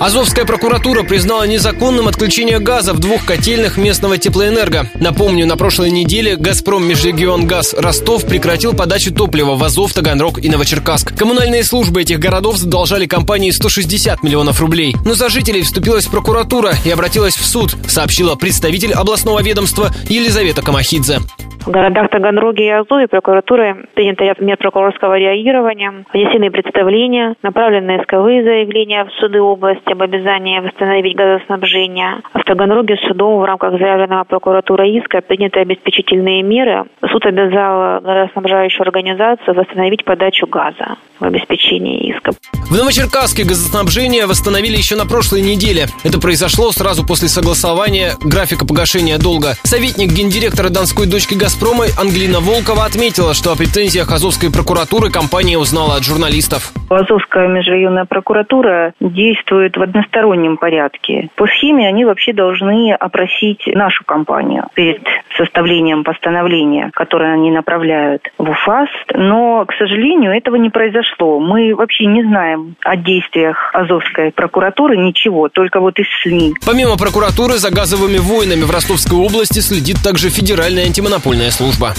Азовская прокуратура признала незаконным отключение газа в двух котельных местного теплоэнерго. Напомню, на прошлой неделе «Газпром Межрегионгаз» Ростов прекратил подачу топлива в Азов, Таганрог и Новочеркасск. Коммунальные службы этих городов задолжали компании 160 миллионов рублей. Но за жителей вступилась прокуратура и обратилась в суд, сообщила представитель областного ведомства Елизавета Камахидзе. В городах Таганроге и Азове прокуратурой принято ряд мер прокурорского реагирования, внесены представления, направлены исковые заявления в суды области об обязании восстановить газоснабжение. В Таганроге судом в рамках заявленного прокуратуры иска приняты обеспечительные меры. Суд обязал газоснабжающую организацию восстановить подачу газа в обеспечении иска. В Новочеркасске газоснабжение восстановили еще на прошлой неделе. Это произошло сразу после согласования графика погашения долга. Советник гендиректора Донской дочки «Газпрома» Ангелина Волкова отметила, что о претензиях Азовской прокуратуры компания узнала от журналистов. Азовская межрайонная прокуратура действует в одностороннем порядке. По схеме они вообще должны опросить нашу компанию перед составлением постановления, которое они направляют в УФАС. Но, к сожалению, этого не произошло. Мы вообще не знаем о действиях Азовской прокуратуры ничего, только вот из СМИ. Помимо прокуратуры, за газовыми войнами в Ростовской области следит также Федеральная антимонопольная служба.